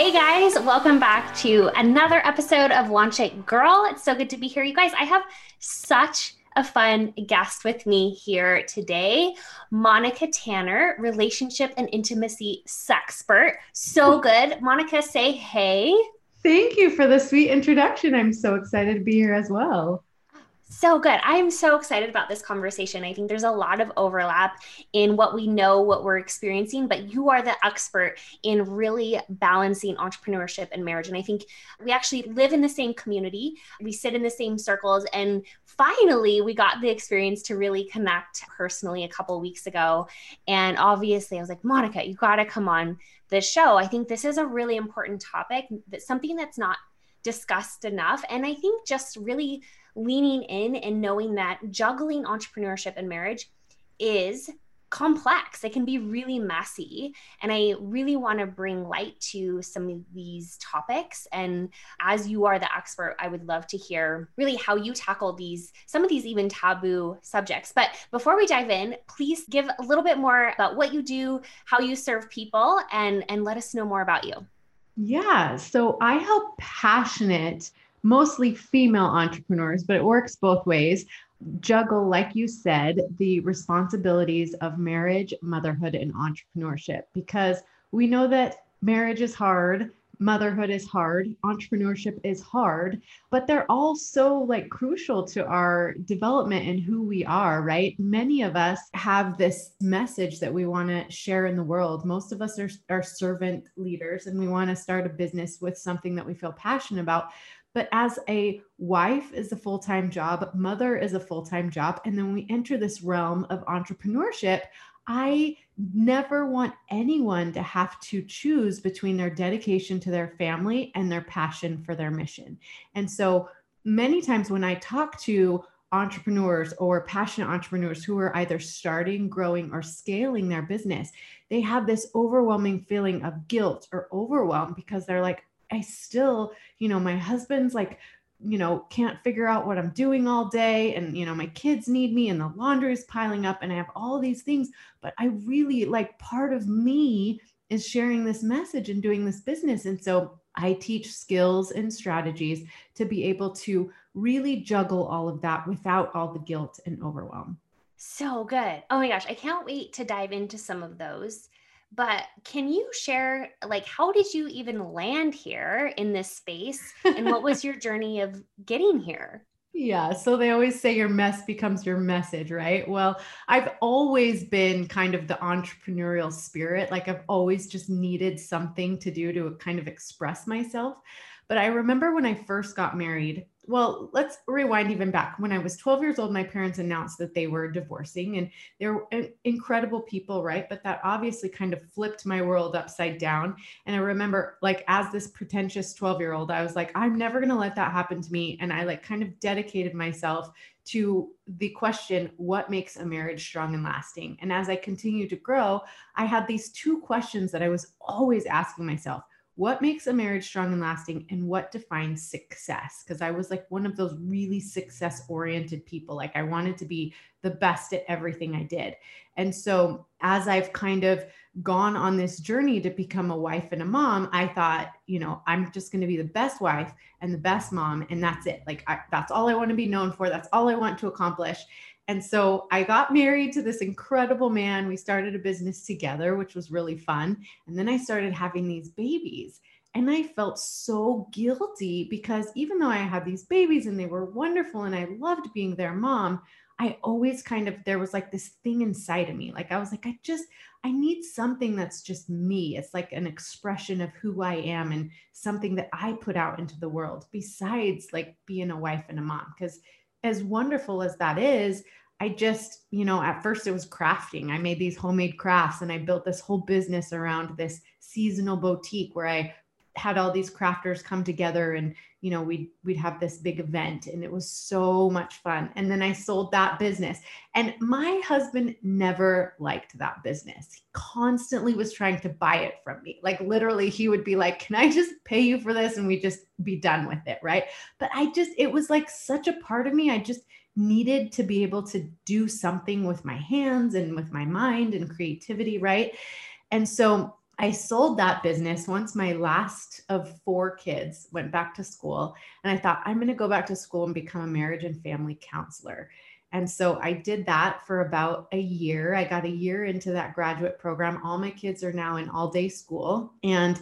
Hey guys, welcome back to another episode of Launch It Girl. It's so good to be here, you guys. I have such a fun guest with me here today, Monica Tanner, relationship and intimacy sexpert. So good. Monica, say hey. Thank you for the sweet introduction. I'm so excited to be here as well. So good. I'm so excited about this conversation. I think there's a lot of overlap in what we know, what we're experiencing, but you are the expert in really balancing entrepreneurship and marriage. And I think we actually live in the same community, we sit in the same circles, and finally we got the experience to really connect personally a couple weeks ago. And obviously, I was like, Monica, you got to come on the show. I think this is a really important topic, that's something that's not discussed enough. And I think just really leaning in and knowing that juggling entrepreneurship and marriage is complex. It can be really messy. And I really want to bring light to some of these topics. And as you are the expert, I would love to hear really how you tackle these, some of these even taboo subjects. But before we dive in, please give a little bit more about what you do, how you serve people, and, and let us know more about you. Yeah. So I help passionate mostly female entrepreneurs, but it works both ways. Juggle, like you said, the responsibilities of marriage, motherhood, and entrepreneurship because we know that marriage is hard, motherhood is hard, entrepreneurship is hard, but they're all so like crucial to our development and who we are, right? Many of us have this message that we want to share in the world. Most of us are, are servant leaders and we want to start a business with something that we feel passionate about. But as a wife is a full time job, mother is a full time job. And then we enter this realm of entrepreneurship. I never want anyone to have to choose between their dedication to their family and their passion for their mission. And so many times when I talk to entrepreneurs or passionate entrepreneurs who are either starting, growing, or scaling their business, they have this overwhelming feeling of guilt or overwhelm because they're like, I still, you know, my husband's like, you know, can't figure out what I'm doing all day. And, you know, my kids need me and the laundry is piling up and I have all these things. But I really like part of me is sharing this message and doing this business. And so I teach skills and strategies to be able to really juggle all of that without all the guilt and overwhelm. So good. Oh my gosh, I can't wait to dive into some of those but can you share like how did you even land here in this space and what was your journey of getting here yeah. So they always say your mess becomes your message, right? Well, I've always been kind of the entrepreneurial spirit. Like I've always just needed something to do to kind of express myself. But I remember when I first got married, well, let's rewind even back. When I was 12 years old, my parents announced that they were divorcing, and they're uh, incredible people, right? But that obviously kind of flipped my world upside down. And I remember, like, as this pretentious 12 year old, I was like, I'm never going to let that happen to me. And I, like, kind of dedicated myself to the question, what makes a marriage strong and lasting? And as I continued to grow, I had these two questions that I was always asking myself what makes a marriage strong and lasting and what defines success? Because i was like one of those really success oriented people. Like i wanted to be the best at everything i did. And so as i've kind of gone on this journey to become a wife and a mom i thought you know i'm just going to be the best wife and the best mom and that's it. Like I, that's all i want to be known for. That's all i want to accomplish and so I got married to this incredible man. We started a business together, which was really fun. And then I started having these babies. And I felt so guilty because even though I had these babies and they were wonderful and I loved being their mom, I always kind of, there was like this thing inside of me. Like I was like, I just, I need something that's just me. It's like an expression of who I am and something that I put out into the world besides like being a wife and a mom. Because as wonderful as that is, I just, you know, at first it was crafting. I made these homemade crafts and I built this whole business around this seasonal boutique where I had all these crafters come together and you know we'd we'd have this big event and it was so much fun. And then i sold that business. And my husband never liked that business. He constantly was trying to buy it from me. Like literally he would be like can i just pay you for this? And we just be done with it right? But i just it was like such a part of me. I just needed to be able to do something with my hands and with my mind and creativity right? And so I sold that business once my last of four kids went back to school. And I thought, I'm going to go back to school and become a marriage and family counselor. And so I did that for about a year. I got a year into that graduate program. All my kids are now in all day school. And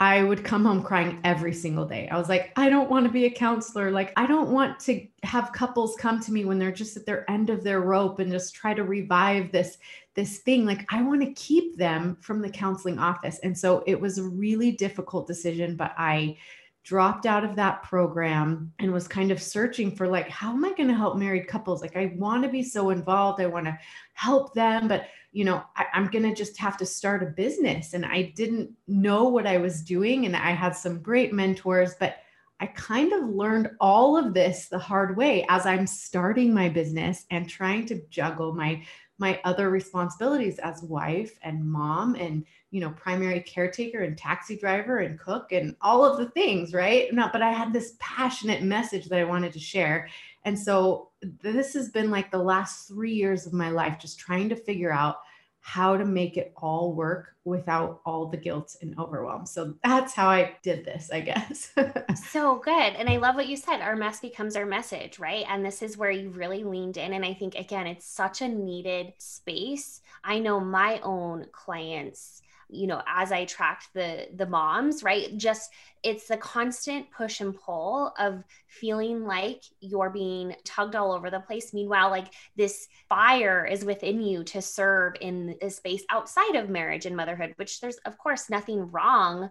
I would come home crying every single day. I was like, I don't want to be a counselor. Like, I don't want to have couples come to me when they're just at their end of their rope and just try to revive this this thing. Like, I want to keep them from the counseling office. And so it was a really difficult decision, but I dropped out of that program and was kind of searching for like how am i going to help married couples like i want to be so involved i want to help them but you know, I, am going to just have to start a business. And I didn't know what I was doing. And I had some great mentors, but I kind of learned all of this the hard way as I'm starting my business and trying to juggle my my other responsibilities as wife and mom and you know primary caretaker and taxi driver and cook and all of the things right? Not but i had this passionate message that i wanted to share. And so this has been like the last 3 years of my life just trying to figure out how to make it all work without all the guilt and overwhelm. So that's how I did this, I guess. so good. And I love what you said. Our mess becomes our message, right? And this is where you really leaned in. And I think, again, it's such a needed space. I know my own clients you know as i tracked the the moms right just it's the constant push and pull of feeling like you're being tugged all over the place meanwhile like this fire is within you to serve in a space outside of marriage and motherhood which there's of course nothing wrong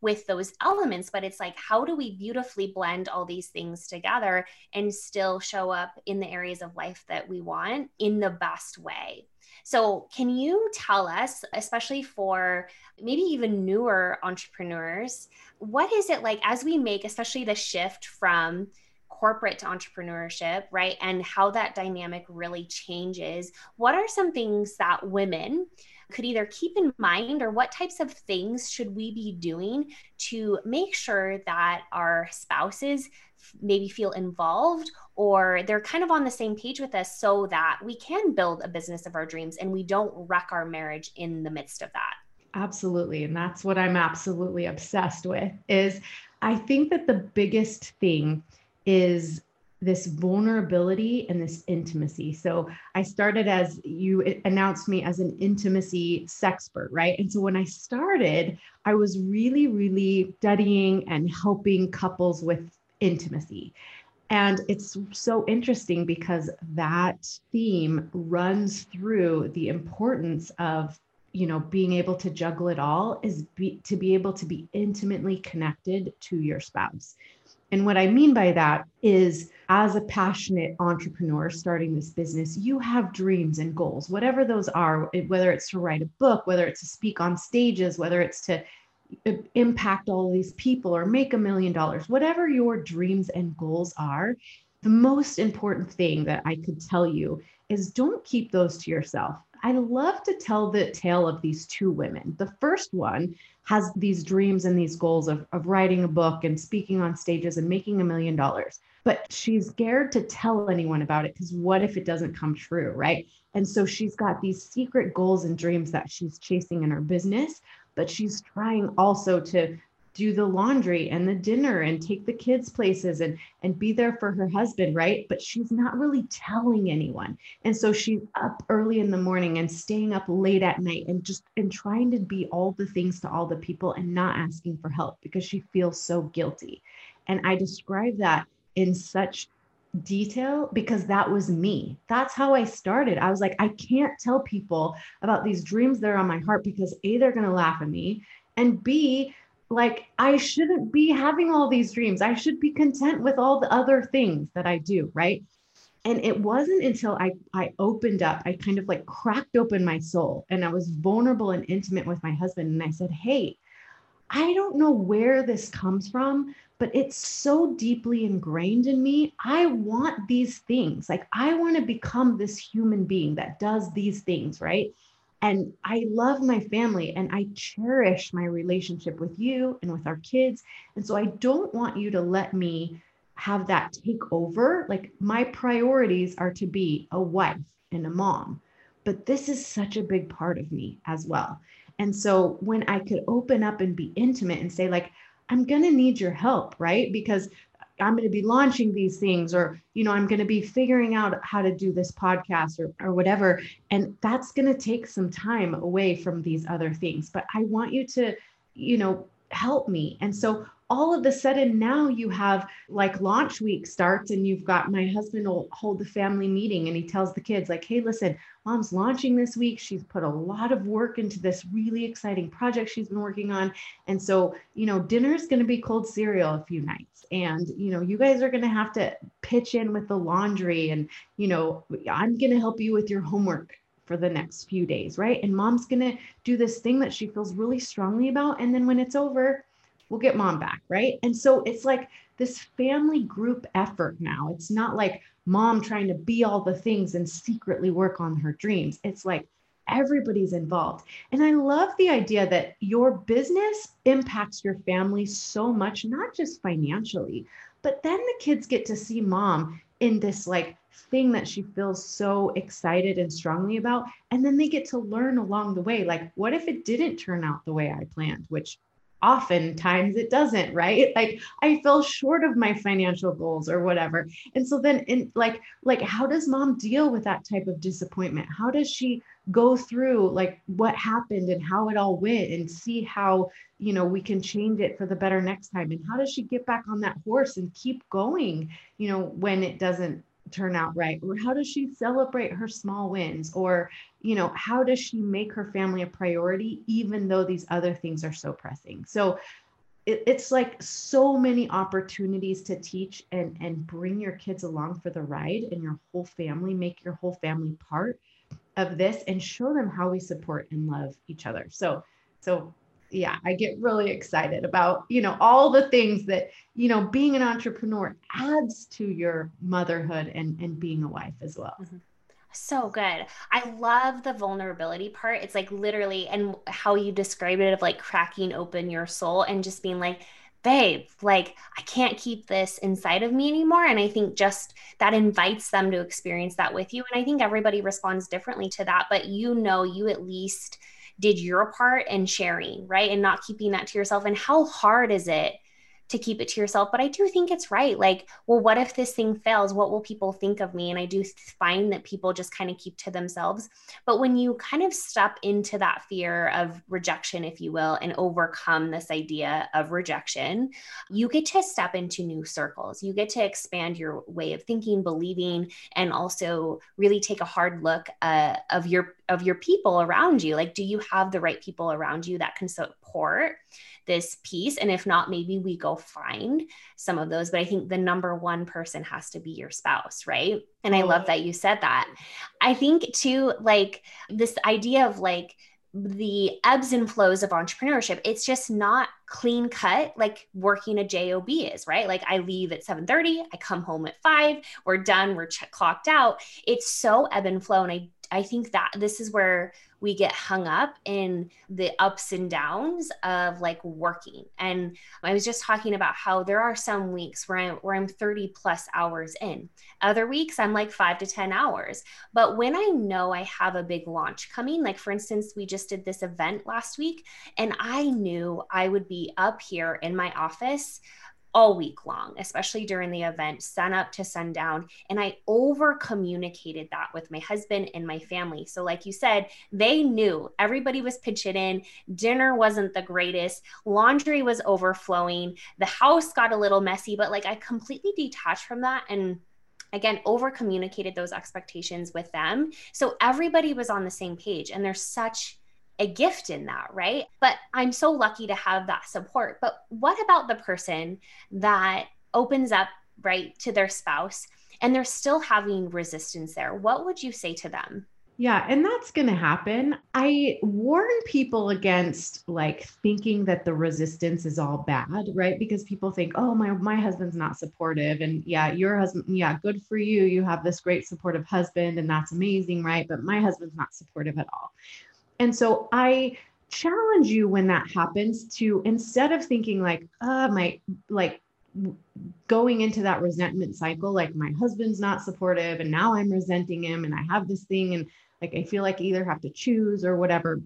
with those elements but it's like how do we beautifully blend all these things together and still show up in the areas of life that we want in the best way so, can you tell us, especially for maybe even newer entrepreneurs, what is it like as we make, especially the shift from corporate to entrepreneurship, right? And how that dynamic really changes? What are some things that women could either keep in mind or what types of things should we be doing to make sure that our spouses maybe feel involved or they're kind of on the same page with us so that we can build a business of our dreams and we don't wreck our marriage in the midst of that. Absolutely and that's what i'm absolutely obsessed with is i think that the biggest thing is this vulnerability and this intimacy. So I started as you announced me as an intimacy sexpert, right? And so when I started, I was really, really studying and helping couples with intimacy. And it's so interesting because that theme runs through the importance of you know being able to juggle it all is be, to be able to be intimately connected to your spouse and what I mean by that is, as a passionate entrepreneur starting this business, you have dreams and goals, whatever those are, whether it's to write a book, whether it's to speak on stages, whether it's to uh, impact all these people or make a million dollars, whatever your dreams and goals are, the most important thing that I could tell you is don't keep those to yourself. I love to tell the tale of these two women. The first one has these dreams and these goals of, of writing a book and speaking on stages and making a million dollars. But she's scared to tell anyone about it because what if it doesn't come true, right? And so she's got these secret goals and dreams that she's chasing in her business, but she's trying also to do the laundry and the dinner and take the kids places and and be there for her husband right but she's not really telling anyone and so she's up early in the morning and staying up late at night and just and trying to be all the things to all the people and not asking for help because she feels so guilty and i describe that in such detail because that was me. That's how I started. I was like, I can't tell people about these dreams that are on my heart because A, they're going to laugh at me. And B, like I shouldn't be having all these dreams. I should be content with all the other things that I do, right? And it wasn't until I I opened up, I kind of like cracked open my soul and I was vulnerable and intimate with my husband and I said, "Hey, I don't know where this comes from, but it's so deeply ingrained in me. I want these things. Like, I want to become this human being that does these things, right? And I love my family and I cherish my relationship with you and with our kids. And so I don't want you to let me have that take over. Like, my priorities are to be a wife and a mom, but this is such a big part of me as well. And so when I could open up and be intimate and say, like, I'm going to need your help, right? Because I'm going to be launching these things, or, you know, I'm going to be figuring out how to do this podcast or, or whatever. And that's going to take some time away from these other things. But I want you to, you know, help me. And so all of a sudden now you have like launch week starts and you've got my husband will hold the family meeting and he tells the kids like hey listen mom's launching this week. She's put a lot of work into this really exciting project she's been working on. And so you know dinner is going to be cold cereal a few nights. And you know you guys are going to have to pitch in with the laundry and you know i'm going to help you with your homework for the next few days right? And mom's going to do this thing that she feels really strongly about. And then when it's over we'll get mom back, right? And so it's like this family group effort now. It's not like mom trying to be all the things and secretly work on her dreams. It's like everybody's involved. And I love the idea that your business impacts your family so much, not just financially, but then the kids get to see mom in this like thing that she feels so excited and strongly about. And then they get to learn along the way like, what if it didn't turn out the way I planned, which oftentimes it doesn't right? Like i fell short of my financial goals or whatever. And so then in like like how does mom deal with that type of disappointment? How does she go through like what happened and how it all went and see how you know we can change it for the better next time? And how does she get back on that horse and keep going you know when it doesn't turn out right? Or how does she celebrate her small wins or you know how does she make her family a priority even though these other things are so pressing so it, it's like so many opportunities to teach and and bring your kids along for the ride and your whole family make your whole family part of this and show them how we support and love each other so so yeah, I get really excited about, you know, all the things that, you know, being an entrepreneur adds to your motherhood and and being a wife as well. Mm-hmm. So good. I love the vulnerability part. It's like literally and how you describe it of like cracking open your soul and just being like, babe, like I can't keep this inside of me anymore. And I think just that invites them to experience that with you. And I think everybody responds differently to that, but you know, you at least did your part in sharing, right? And not keeping that to yourself. And how hard is it to keep it to yourself. But I do think it's right. Like, well, what if this thing fails? What will people think of me? And I do find that people just kind of keep to themselves. But when you kind of step into that fear of rejection, if you will, and overcome this idea of rejection, you get to step into new circles. You get to expand your way of thinking, believing, and also really take a hard look uh, of your of your people around you. Like, do you have the right people around you that can support? This piece. And if not, maybe we go find some of those. But I think the number one person has to be your spouse, right? And I love mm-hmm. that you said that. I think too, like this idea of like, the ebbs and flows of entrepreneurship it's just not clean cut like working a job is right like i leave at 7.30 i come home at 5 we're done we're ch- clocked out it's so ebb and flow and i I think that this is where we get hung up in the ups and downs of like working. And I was just talking about how there are some weeks where I'm where I'm 30 plus hours in. Other weeks I'm like 5 to 10 hours. But when I know I have a big launch coming, like for instance, we just did this event last week and I knew I would be up here in my office all week long, especially during the event, sun up to sundown. And I over communicated that with my husband and my family. So, like you said, they knew everybody was pitching in. Dinner wasn't the greatest, laundry was overflowing, the house got a little messy, but like I completely detached from that and again over communicated those expectations with them so everybody was on the same page and there's such a gift in that, right? But I'm so lucky to have that support. But what about the person that opens up, right, to their spouse and they're still having resistance there? What would you say to them? Yeah, and that's going to happen. I warn people against like thinking that the resistance is all bad, right? Because people think, "Oh, my my husband's not supportive." And yeah, your husband, yeah, good for you. You have this great supportive husband and that's amazing, right? But my husband's not supportive at all. And so I challenge you when that happens to instead of thinking like, "Uh, my like going into that resentment cycle like my husband's not supportive and now i'm resenting him and i have this thing and like I feel like I either have to choose or whatever.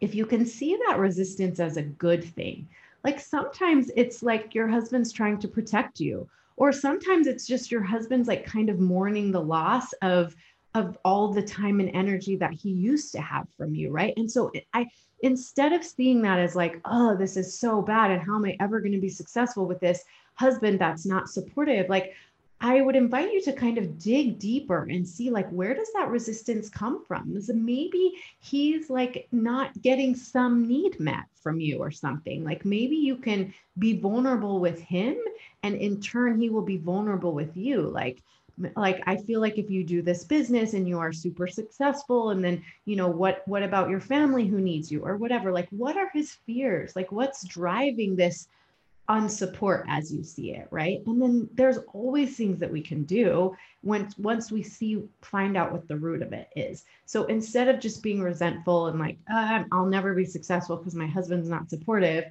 If you can see that resistance as a good thing, like sometimes it's like your husband's trying to protect you, or sometimes it's just your husband's like kind of mourning the loss of of all the time and energy that he used to have from you, right? And so I instead of seeing that as like, oh, this is so bad and how am I ever going to be successful with this husband that's not supportive? Like I would invite you to kind of dig deeper and see like where does that resistance come from? Is maybe he's like not getting some need met from you or something. Like maybe you can be vulnerable with him and in turn he will be vulnerable with you. Like like I feel like if you do this business and you are super successful and then you know what what about your family who needs you or whatever like what are his fears? Like what's driving this on support as you see it right and then there's always things that we can do once once we see find out what the root of it is so instead of just being resentful and like uh, i'll never be successful because my husband's not supportive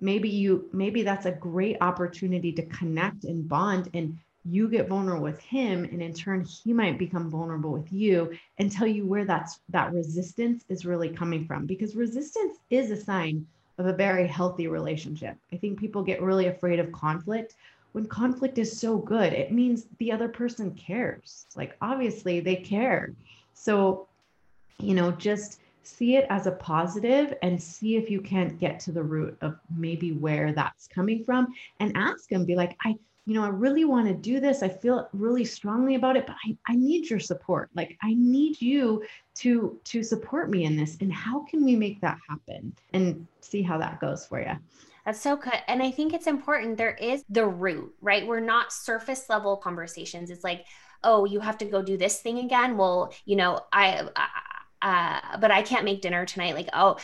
maybe you maybe that's a great opportunity to connect and bond and you get vulnerable with him and in turn he might become vulnerable with you and tell you where that's that resistance is really coming from because resistance is a sign of a very healthy relationship. I think people get really afraid of conflict. When conflict is so good, it means the other person cares. Like, obviously, they care. So, you know, just see it as a positive and see if you can't get to the root of maybe where that's coming from and ask them, be like, I, you know, I really want to do this. I feel really strongly about it, but I, I need your support. Like I need you to to support me in this. And how can we make that happen? And see how that goes for you. That's so good. And I think it's important. There is the root, right? We're not surface level conversations. It's like, oh, you have to go do this thing again. Well, you know, I, I uh, but I can't make dinner tonight. Like, oh,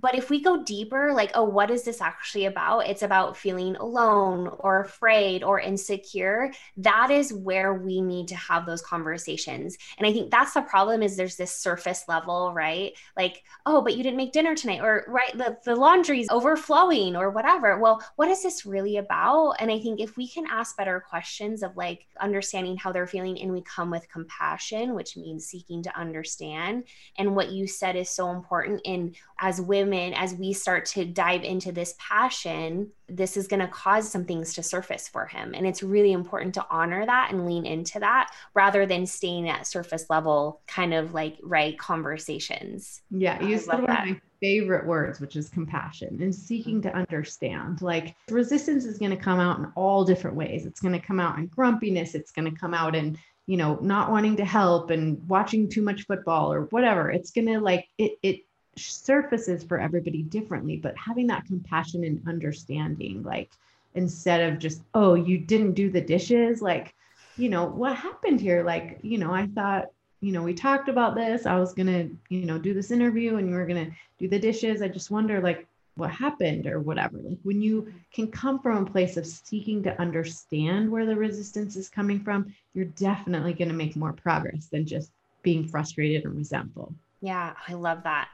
but if we go deeper, like, oh, what is this actually about? It's about feeling alone or afraid or insecure. That is where we need to have those conversations. And I think that's the problem is there's this surface level, right? Like, oh, but you didn't make dinner tonight, or right, the, the laundry's overflowing or whatever. Well, what is this really about? And I think if we can ask better questions of like understanding how they're feeling and we come with compassion, which means seeking to understand. And what you said is so important And as women, as we start to dive into this passion, this is going to cause some things to surface for him. And it's really important to honor that and lean into that rather than staying at surface level, kind of like right conversations. Yeah, you said one of my favorite words, which is compassion and seeking to understand. Like resistance is going to come out in all different ways. It's going to come out in grumpiness, it's going to come out in you know not wanting to help and watching too much football or whatever it's going to like it it surfaces for everybody differently, but having that compassion and understanding, like instead of just, oh, you didn't do the dishes, like, you know, what happened here? Like, you know, I thought, you know, we talked about this. I was gonna, you know, do this interview and you were gonna do the dishes. I just wonder, like, what happened or whatever. Like when you can come from a place of seeking to understand where the resistance is coming from, you're definitely going to make more progress than just being frustrated and resentful. Yeah, I love that.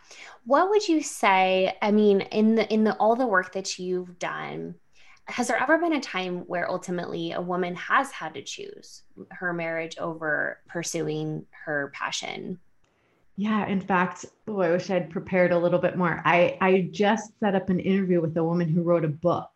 What would you say? I mean, in the in the all the work that you've done, has there ever been a time where ultimately a woman has had to choose her marriage over pursuing her passion? Yeah, in fact, oh, I wish I'd prepared a little bit more. I I just set up an interview with a woman who wrote a book.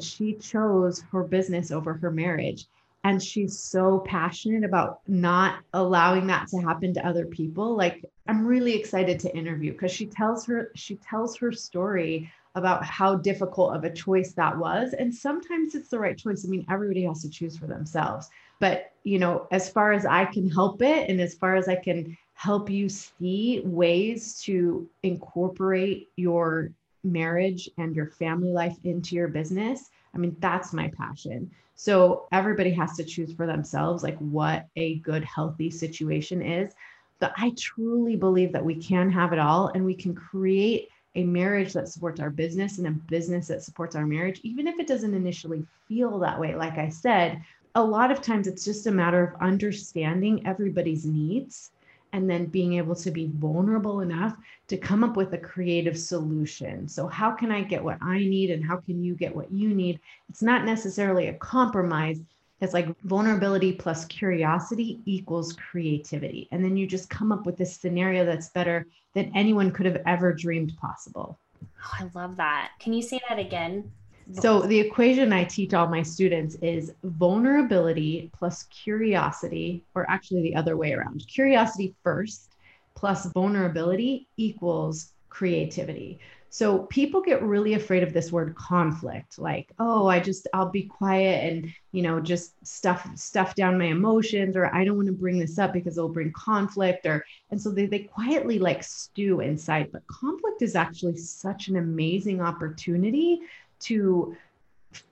She chose her business over her marriage and she's so passionate about not allowing that to happen to other people like i'm really excited to interview because she tells her she tells her story about how difficult of a choice that was and sometimes it's the right choice i mean everybody has to choose for themselves but you know as far as i can help it and as far as i can help you see ways to incorporate your marriage and your family life into your business. I mean that's my passion. So everybody has to choose for themselves like what a good healthy situation is. But I truly believe that we can have it all and we can create a marriage that supports our business and a business that supports our marriage, even if it doesn't initially feel that way. Like I said, a lot of times it's just a matter of understanding everybody's needs and then being able to be vulnerable enough to come up with a creative solution. So, how can I get what I need and how can you get what you need? It's not necessarily a compromise. It's like vulnerability plus curiosity equals creativity. And then you just come up with this scenario that's better than anyone could have ever dreamed possible. Oh, I love that. Can you say that again? So the equation I teach all my students is vulnerability plus curiosity, or actually the other way around. Curiosity first plus vulnerability equals creativity. So people get really afraid of this word conflict, like, oh, I just I'll be quiet and you know just stuff stuff down my emotions, or I don't want to bring this up because it'll bring conflict, or and so they they quietly like stew inside. But conflict is actually such an amazing opportunity to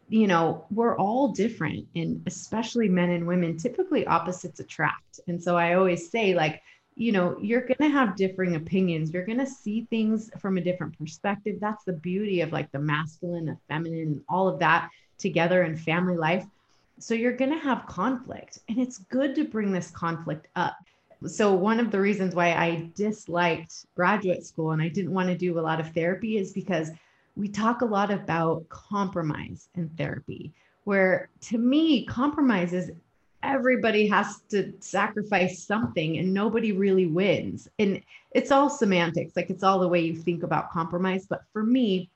you know we're all different and especially men and women typically opposites attract. And so i always say like you know you're going to have differing opinions. You're going to see things from a different perspective. That's the beauty of like the masculine the feminine and all of that together in family life. So you're going to have conflict and it's good to bring this conflict up. So one of the reasons why i disliked graduate school and i didn't want to do a lot of therapy is because we talk a lot about compromise in therapy, where to me, compromise is everybody has to sacrifice something and nobody really wins. And it's all semantics, like it's all the way you think about compromise. But for me,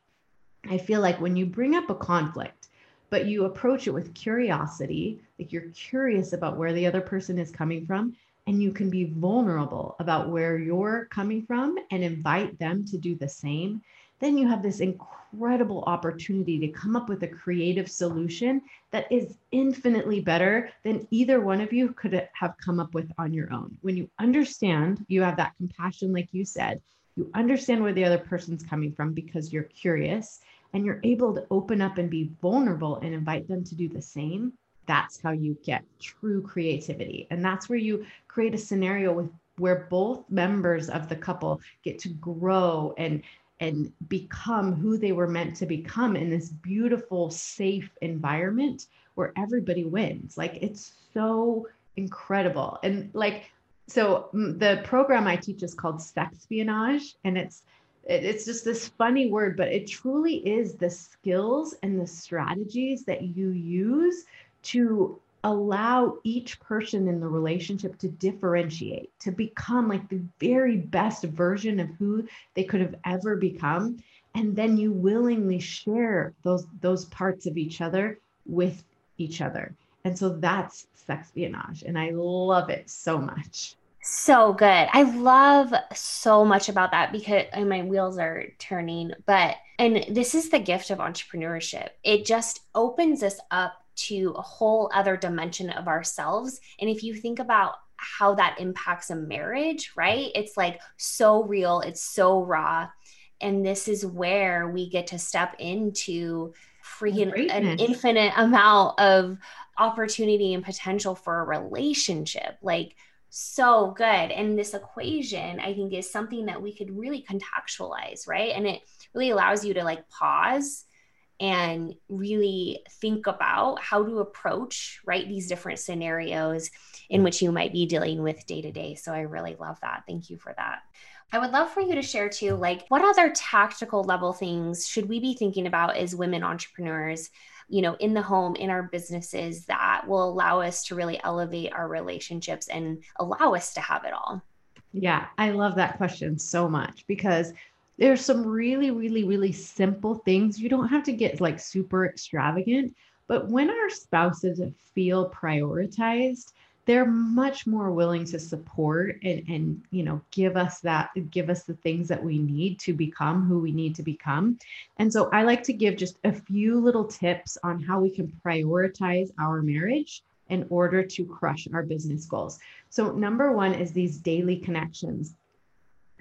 I feel like when you bring up a conflict, but you approach it with curiosity, like you're curious about where the other person is coming from, and you can be vulnerable about where you're coming from and invite them to do the same then you have this incredible opportunity to come up with a creative solution that is infinitely better than either one of you could have come up with on your own. When you understand, you have that compassion, like you said, you understand where the other person's coming from because you're curious and you're able to open up and be vulnerable and invite them to do the same. That's how you get true creativity. And that's where you create a scenario with where both members of the couple get to grow and and become who they were meant to become in this beautiful, safe environment where everybody wins. Like it's so incredible. And like, so mm, the program I teach is called Sex Sexpionage, and it's it's just this funny word, but it truly is the skills and the strategies that you use to allow each person in the relationship to differentiate, to become like the very best version of who they could have ever become. And then you willingly share those, those parts of each other with each other. And so that's sexpionage. And I love it so much. So good. I love so much about that because my wheels are turning. But, and this is the gift of entrepreneurship. It just opens us up to a whole other dimension of ourselves. And if you think about how that impacts a marriage, right? It's like so real, it's so raw. And this is where we get to step into freaking an infinite amount of opportunity and potential for a relationship. Like, so good. And this equation, I think, is something that we could really contextualize, right? And it really allows you to like pause and really think about how to approach right these different scenarios in mm. which you might be dealing with day to day so i really love that. Thank you for that. I would love for you to share too like what other tactical level things should we be thinking about as women entrepreneurs you know in the home in our businesses that will allow us to really elevate our relationships and allow us to have it all? Yeah i love that question so much because there's some really, really, really simple things. You don't have to get like super extravagant, but when our spouses feel prioritized, they're much more willing to support and and you know give us that give us the things that we need to become who we need to become. And so i like to give just a few little tips on how we can prioritize our marriage in order to crush our business goals. So number one is these daily connections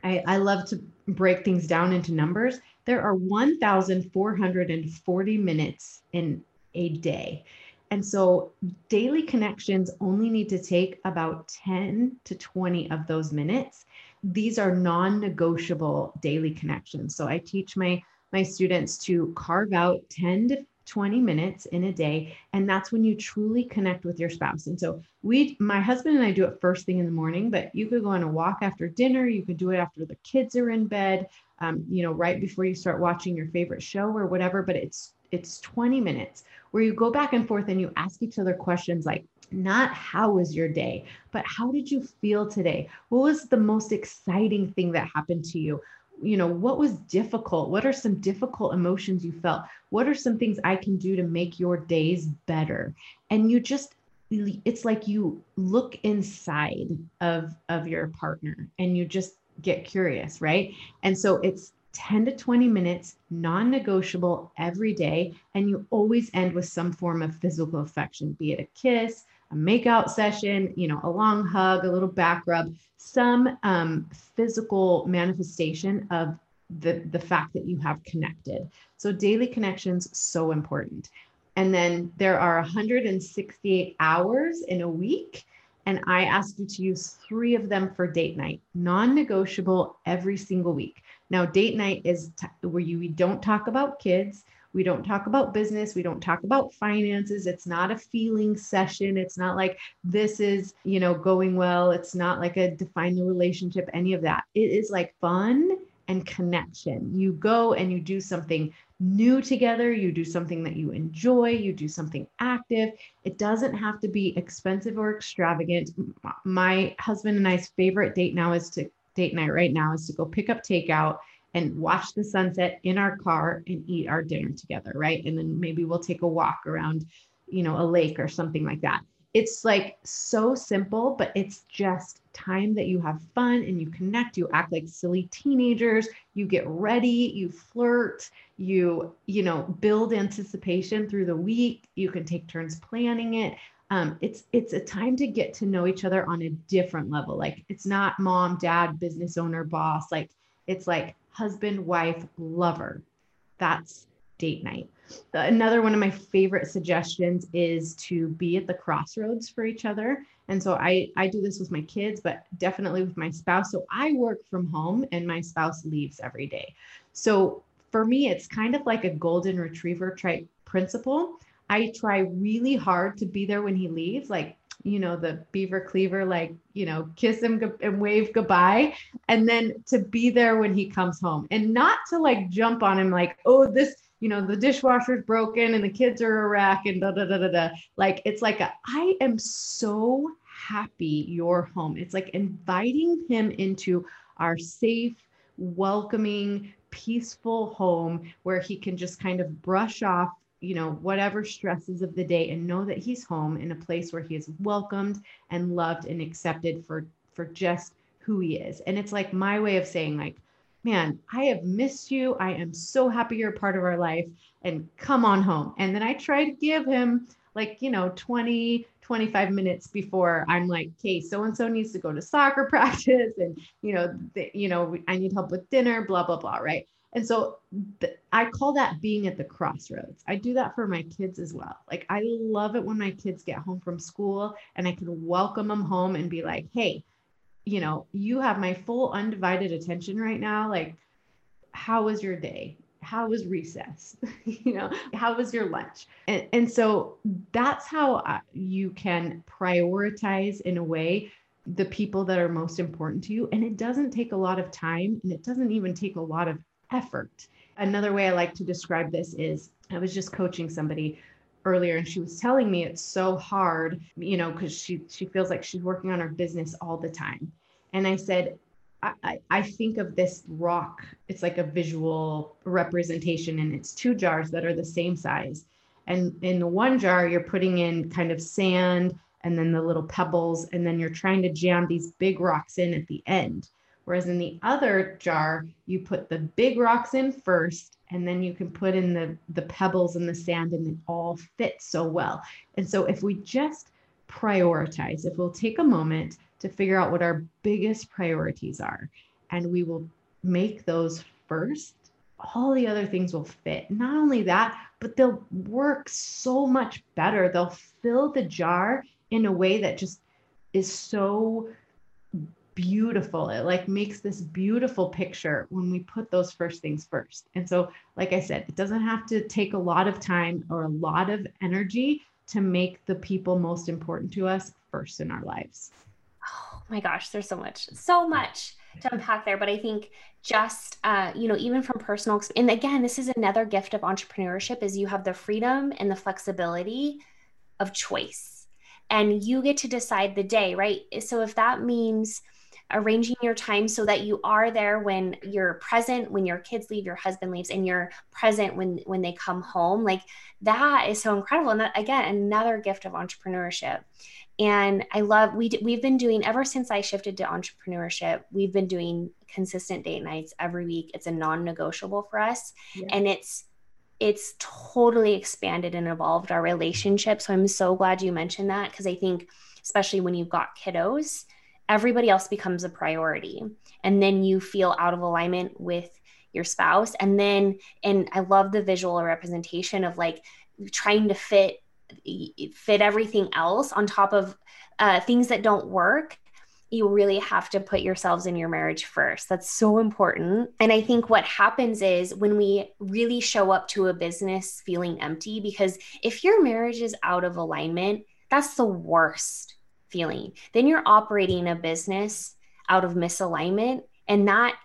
I, I love to break things down into numbers. There are 1,440 minutes in a day. And so daily connections only need to take about 10 to 20 of those minutes. These are non-negotiable daily connections. So I teach my my students to carve out 10 to 20 minutes in a day and that's when you truly connect with your spouse. And so we my husband and i do it first thing in the morning but you could go on a walk after dinner you could do it after the kids are in bed um, you know right before you start watching your favorite show or whatever but it's it's 20 minutes where you go back and forth and you ask each other questions like not how was your day but how did you feel today? What was the most exciting thing that happened to you you know what was difficult? What are some difficult emotions you felt? What are some things i can do to make your days better? And you just it's like you look inside of of your partner and you just get curious right? And so it's 10 to 20 minutes non-negotiable every day and you always end with some form of physical affection be it a kiss a makeout session, you know, a long hug, a little back rub, some um, physical manifestation of the, the fact that you have connected. So daily connections, so important. And then there are 168 hours in a week. And I ask you to use three of them for date night, non negotiable every single week. Now, date night is t- where you don't talk about kids. We don't talk about business. We don't talk about finances. It's not a feeling session. It's not like this is, you know, going well. It's not like a define the relationship, any of that. It is like fun and connection. You go and you do something new together. You do something that you enjoy. You do something active. It doesn't have to be expensive or extravagant. My husband and I's favorite date now is to date night right now is to go pick up takeout and watch the sunset in our car and eat our dinner together, right? And then maybe we'll take a walk around, you know, a lake or something like that. It's like so simple, but it's just time that you have fun and you connect, you act like silly teenagers, you get ready, you flirt, you, you know, build anticipation through the week, you can take turns planning it. Um, it's it's a time to get to know each other on a different level. Like it's not mom, dad, business owner, boss. Like it's like husband, wife, lover. That's date night. Another one of my favorite suggestions is to be at the crossroads for each other. And so I, I do this with my kids, but definitely with my spouse. So I work from home and my spouse leaves every day. So for me, it's kind of like a golden retriever type principle. I try really hard to be there when he leaves. Like you know, the beaver cleaver, like, you know, kiss him and wave goodbye. And then to be there when he comes home and not to like jump on him like, oh, this, you know, the dishwasher's broken and the kids are a wreck and da da da da da. Like, it's like, a, I am so happy you're home. It's like inviting him into our safe, welcoming, peaceful home where he can just kind of brush off you know, whatever stresses of the day and know that he's home in a place where he is welcomed and loved and accepted for for just who he is. And it's like my way of saying like, man, I have missed you. I am so happy you're a part of our life and come on home. And then I try to give him like, you know, 20 25 minutes before I'm like, okay, so and so needs to go to soccer practice and you know, the, you know, I need help with dinner, blah blah blah, right? And so th- I call that being at the crossroads. I do that for my kids as well. Like I love it when my kids get home from school and I can welcome them home and be like, hey, you know, you have my full undivided attention right now. Like, how was your day? How was recess? you know, how was your lunch? And, and so that's how you can prioritize in a way the people that are most important to you. And it doesn't take a lot of time and it doesn't even take a lot of effort. Another way I like to describe this is I was just coaching somebody earlier and she was telling me it's so hard, you know, because she she feels like she's working on her business all the time. And I said, I, I think of this rock, it's like a visual representation, and it's two jars that are the same size. And in the one jar, you're putting in kind of sand and then the little pebbles, and then you're trying to jam these big rocks in at the end. Whereas in the other jar, you put the big rocks in first, and then you can put in the, the pebbles and the sand, and it all fits so well. And so if we just prioritize, if we'll take a moment to figure out what our biggest priorities are, and we will make those first, all the other things will fit. Not only that, but they'll work so much better. They'll fill the jar in a way that just is so beautiful. It like makes this beautiful picture when we put those first things first. And so, like I said, it doesn't have to take a lot of time or a lot of energy to make the people most important to us first in our lives. Oh my gosh, there's so much, so much to unpack there. But I think just, uh, you know, even from personal, and again, this is another gift of entrepreneurship is you have the freedom and the flexibility of choice and you get to decide the day, right? So if that means arranging your time so that you are there when you're present when your kids leave your husband leaves and you're present when when they come home. Like that is so incredible. And that again another gift of entrepreneurship. And i love we we've been doing ever since i shifted to entrepreneurship we've been doing consistent date nights every week. It's a non-negotiable for us. Yeah. and it's it's totally expanded and evolved our relationship. So i'm so glad you mentioned that because i think especially when you've got kiddos everybody else becomes a priority and then you feel out of alignment with your spouse and then and i love the visual representation of like trying to fit fit everything else on top of uh, things that don't work you really have to put yourselves in your marriage first. That's so important. And I think what happens is when we really show up to a business feeling empty, because if your marriage is out of alignment, that's the worst feeling. Then you're operating a business out of misalignment, and that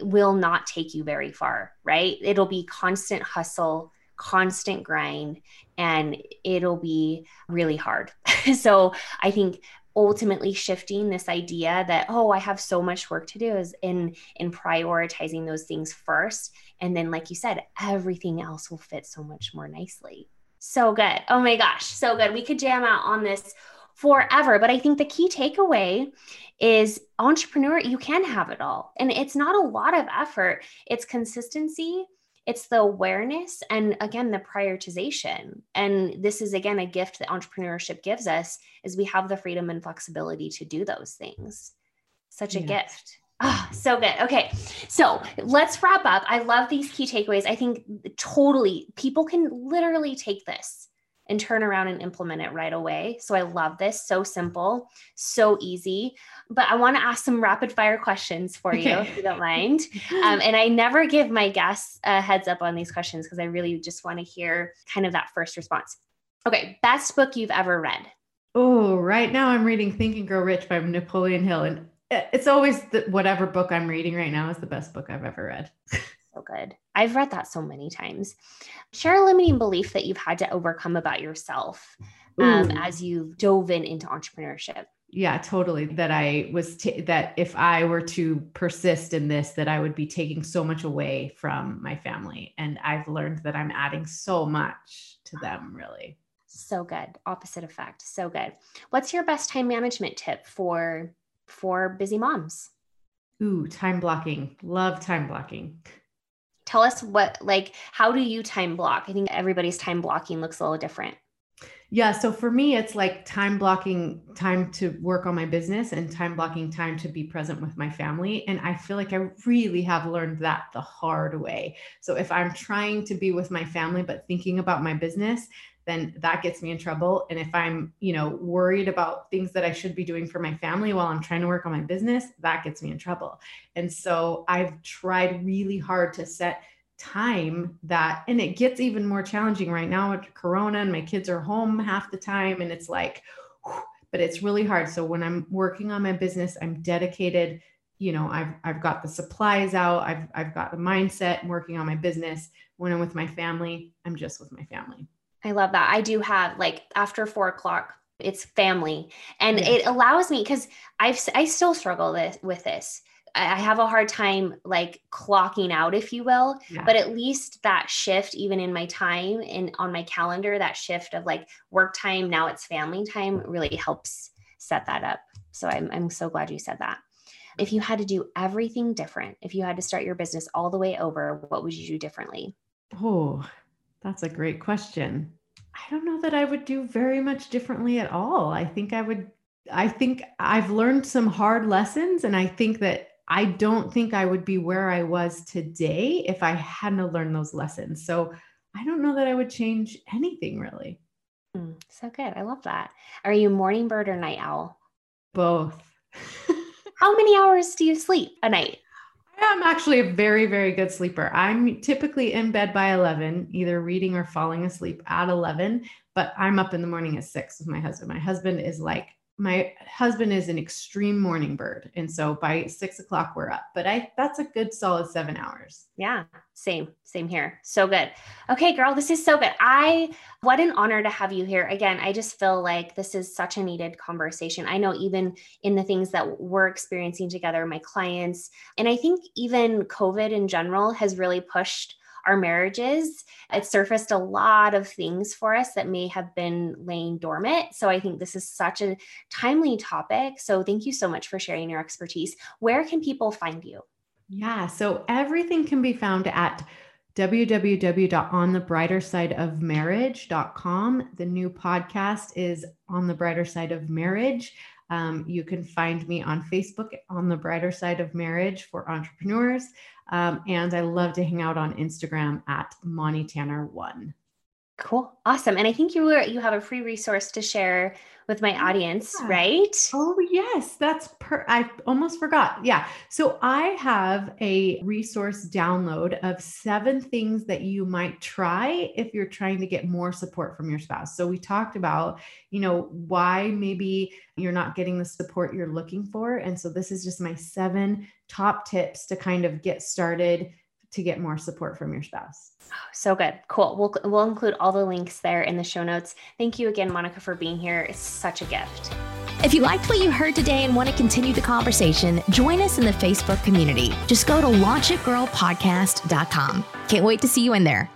will not take you very far, right? It'll be constant hustle, constant grind, and it'll be really hard. so I think ultimately shifting this idea that oh i have so much work to do is in in prioritizing those things first and then like you said everything else will fit so much more nicely so good oh my gosh so good we could jam out on this forever. But I think the key takeaway is entrepreneur, you can have it all. And it's not a lot of effort, it's consistency. It's the awareness and again the prioritization. And this is again a gift that entrepreneurship gives us is we have the freedom and flexibility to do those things. Such a yes. gift. Oh, so good. Okay. So let's wrap up. I love these key takeaways. I think totally people can literally take this and turn around and implement it right away. So I love this. So simple, so easy. But I want to ask some rapid fire questions for you, okay. if you don't mind. Um, and I never give my guests a heads up on these questions because I really just want to hear kind of that first response. Okay, best book you've ever read? Oh, right now I'm reading Think and Grow Rich by Napoleon Hill. And it's always the, whatever book I'm reading right now is the best book I've ever read. so good. I've read that so many times. Share a limiting belief that you've had to overcome about yourself um, as you dove in into entrepreneurship. Yeah, totally. That I was t- that if I were to persist in this, that I would be taking so much away from my family, and I've learned that I'm adding so much to them. Really, so good. Opposite effect. So good. What's your best time management tip for for busy moms? Ooh, time blocking. Love time blocking tell us what like how do you time block? I think everybody's time blocking looks a little different. Yeah so for me it's like time blocking time to work on my business and time blocking time to be present with my family and i feel like i really have learned that the hard way. So if i'm trying to be with my family but thinking about my business then that gets me in trouble. And if I'm, you know, worried about things that I should be doing for my family while I'm trying to work on my business, that gets me in trouble. And so I've tried really hard to set time that and it gets even more challenging right now with corona and my kids are home half the time and it's like but it's really hard so when i'm working on my business i'm dedicated you know i've i've got the supplies out i've i've got the mindset working on my business when i'm with my family i'm just with my family I love that. I do have like after four o'clock, it's family, and it allows me because I've I still struggle with with this. I have a hard time like clocking out, if you will. Yeah. But at least that shift, even in my time and on my calendar, that shift of like work time, now it's family time, really helps set that up. So I'm I'm so glad you said that. If you had to do everything different, if you had to start your business all the way over, what would you do differently? Oh, that's a great question. I don't know that I would do very much differently at all. I think I would, I think I've learned some hard lessons and I think that I don't think I would be where I was today if I hadn't learned those lessons. So I don't know that I would change anything really. Mm, so good. I love that. Are you morning bird or night owl? Both. How many hours do you sleep a night? I'm actually a very, very good sleeper. I'm typically in bed by 11, either reading or falling asleep at 11, but I'm up in the morning at six with my husband. My husband is like my husband is an extreme morning bird and so by six o'clock we're up but i that's a good solid seven hours. Yeah same same here. So good. Okay girl this is so good. I what an honor to have you here. Again i just feel like this is such a needed conversation. I know even in the things that we're experiencing together my clients and i think even covid in general has really pushed our marriages. It surfaced a lot of things for us that may have been laying dormant. So I think this is such a timely topic. So thank you so much for sharing your expertise. Where can people find you? Yeah, so everything can be found at www.onthebrightersideofmarriage.com. The new podcast is On the Brighter Side of Marriage. Um, you can find me on Facebook on the Brighter Side of Marriage for entrepreneurs. Um, and I love to hang out on Instagram at Monica Tanner one. Cool. Awesome. And I think you were you have a free resource to share with my audience, yeah. right? Oh, yes. That's per I almost forgot. Yeah. So I have a resource download of seven things that you might try if you're trying to get more support from your spouse. So we talked about, you know, why maybe you're not getting the support you're looking for. And so this is just my seven top tips to kind of get started to get more support from your spouse. Oh, so good. Cool. We'll, we'll include all the links there in the show notes. Thank you again, Monica, for being here. It's such a gift. If you liked what you heard today and want to continue the conversation, join us in the Facebook community. Just go to launchitgirlpodcast.com. Can't wait to see you in there.